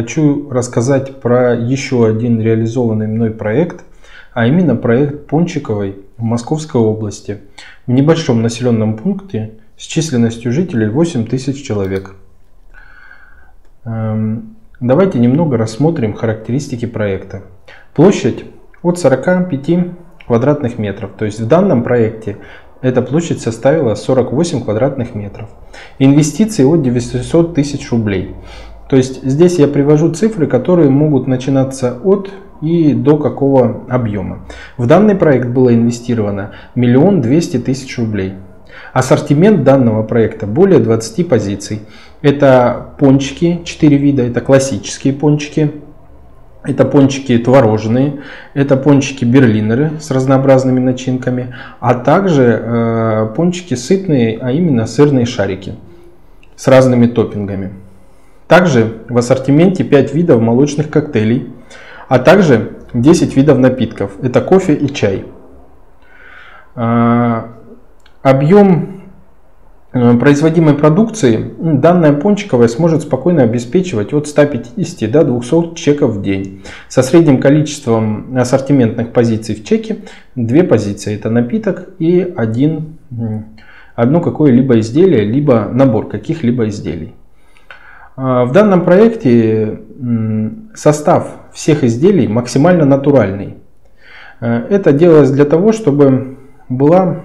хочу рассказать про еще один реализованный мной проект, а именно проект Пончиковой в Московской области, в небольшом населенном пункте с численностью жителей 8 тысяч человек. Эм, давайте немного рассмотрим характеристики проекта. Площадь от 45 квадратных метров. То есть в данном проекте эта площадь составила 48 квадратных метров. Инвестиции от 900 тысяч рублей. То есть здесь я привожу цифры, которые могут начинаться от и до какого объема. В данный проект было инвестировано 1 200 тысяч рублей. Ассортимент данного проекта более 20 позиций. Это пончики 4 вида, это классические пончики, это пончики творожные, это пончики берлинеры с разнообразными начинками, а также э, пончики сытные, а именно сырные шарики с разными топпингами. Также в ассортименте 5 видов молочных коктейлей, а также 10 видов напитков. Это кофе и чай. Э, объем Э, производимой продукции данная пончиковая сможет спокойно обеспечивать от 150 до 200 чеков в день. Со средним количеством ассортиментных позиций в чеке две позиции. Это напиток и один, одно какое-либо изделие, либо набор каких-либо изделий. А, в данном проекте состав всех изделий максимально натуральный. Э, это делалось для того, чтобы была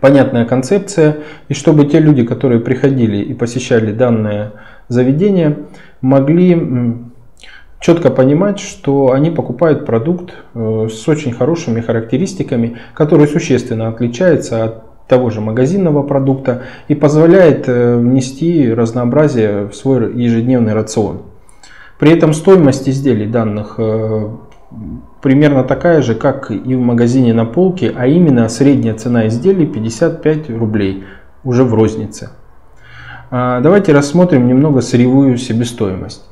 понятная концепция, и чтобы те люди, которые приходили и посещали данное заведение, могли четко понимать, что они покупают продукт э, с очень хорошими характеристиками, который существенно отличается от того же магазинного продукта и позволяет э, внести разнообразие в свой ежедневный рацион. При этом стоимость изделий данных э, примерно такая же, как и в магазине на полке, а именно средняя цена изделий 55 рублей уже в рознице. А, давайте рассмотрим немного сырьевую себестоимость.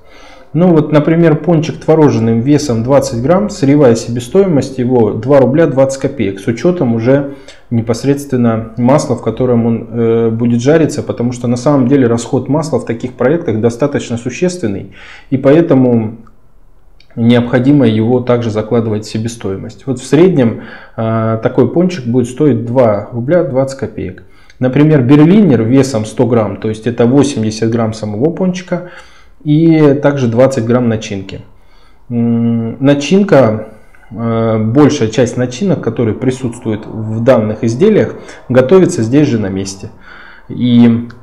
Ну вот, например, пончик творожным весом 20 грамм, сырьевая себестоимость его 2 рубля 20 копеек, с учетом уже непосредственно масла, в котором он э, будет жариться, потому что на самом деле расход масла в таких проектах достаточно существенный, и поэтому необходимо его также закладывать в себестоимость. Вот в среднем э, такой пончик будет стоить 2 рубля 20 копеек. Например, берлинер весом 100 грамм, то есть это 80 грамм самого пончика и также 20 грамм начинки. Начинка, э, большая часть начинок, которые присутствуют в данных изделиях, готовится здесь же на месте. И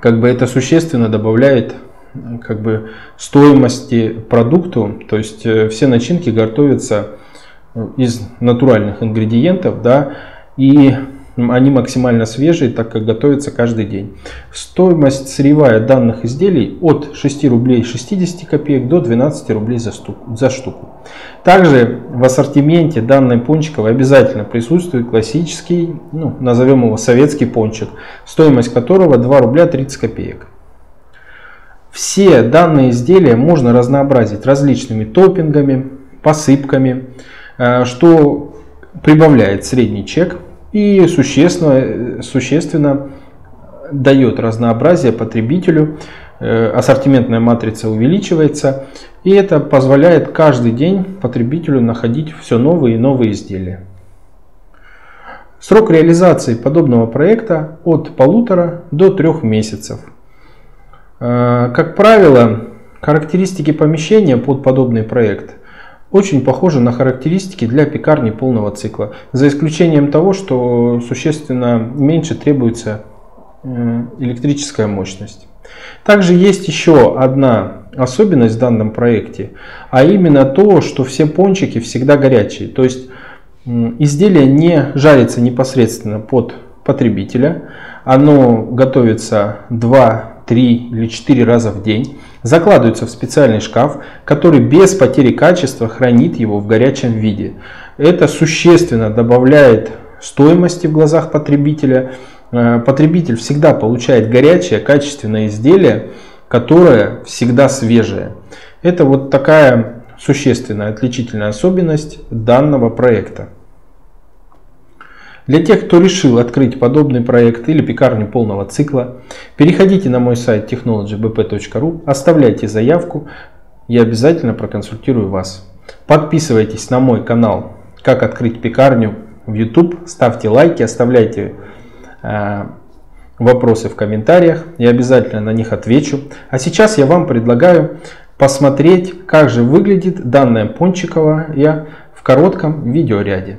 Как бы это существенно добавляет как бы стоимости продукту, то есть э, все начинки готовятся э, из натуральных ингредиентов, да, и они максимально свежие, так как готовятся каждый день. Стоимость сырьевая данных изделий от 6 рублей 60 копеек до 12 рублей за, за штуку. Также в ассортименте данной пончиковой обязательно присутствует классический, ну, назовем его советский пончик, стоимость которого 2 рубля 30 копеек. Все данные изделия можно разнообразить различными топпингами, посыпками, э, что прибавляет средний чек и существенно, существенно дает разнообразие потребителю, э, ассортиментная матрица увеличивается, и это позволяет каждый день потребителю находить все новые и новые изделия. Срок реализации подобного проекта от полутора до трех месяцев. Э, как правило, характеристики помещения под подобный проект – очень похожи на характеристики для пекарни полного цикла, за исключением того, что существенно меньше требуется э, электрическая мощность. Также есть еще одна особенность в данном проекте, а именно то, что все пончики всегда горячие. То есть изделие не жарится непосредственно под потребителя, оно готовится 2 3 или 4 раза в день, закладываются в специальный шкаф, который без потери качества хранит его в горячем виде. Это существенно добавляет стоимости в глазах потребителя. Э, потребитель всегда получает горячее, качественное изделие, которое всегда свежее. Это вот такая существенная отличительная особенность данного проекта. Для тех, кто решил открыть подобный проект или пекарню полного цикла, переходите на мой сайт technologybp.ru, оставляйте заявку, я обязательно проконсультирую вас. Подписывайтесь на мой канал «Как открыть пекарню» в YouTube, ставьте лайки, оставляйте э, вопросы в комментариях, я обязательно на них отвечу. А сейчас я вам предлагаю посмотреть, как же выглядит данная пончиковая в коротком видеоряде.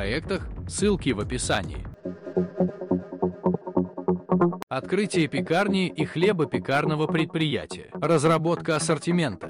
проектах, ссылки в описании. Открытие пекарни и хлебопекарного предприятия. Разработка ассортимента.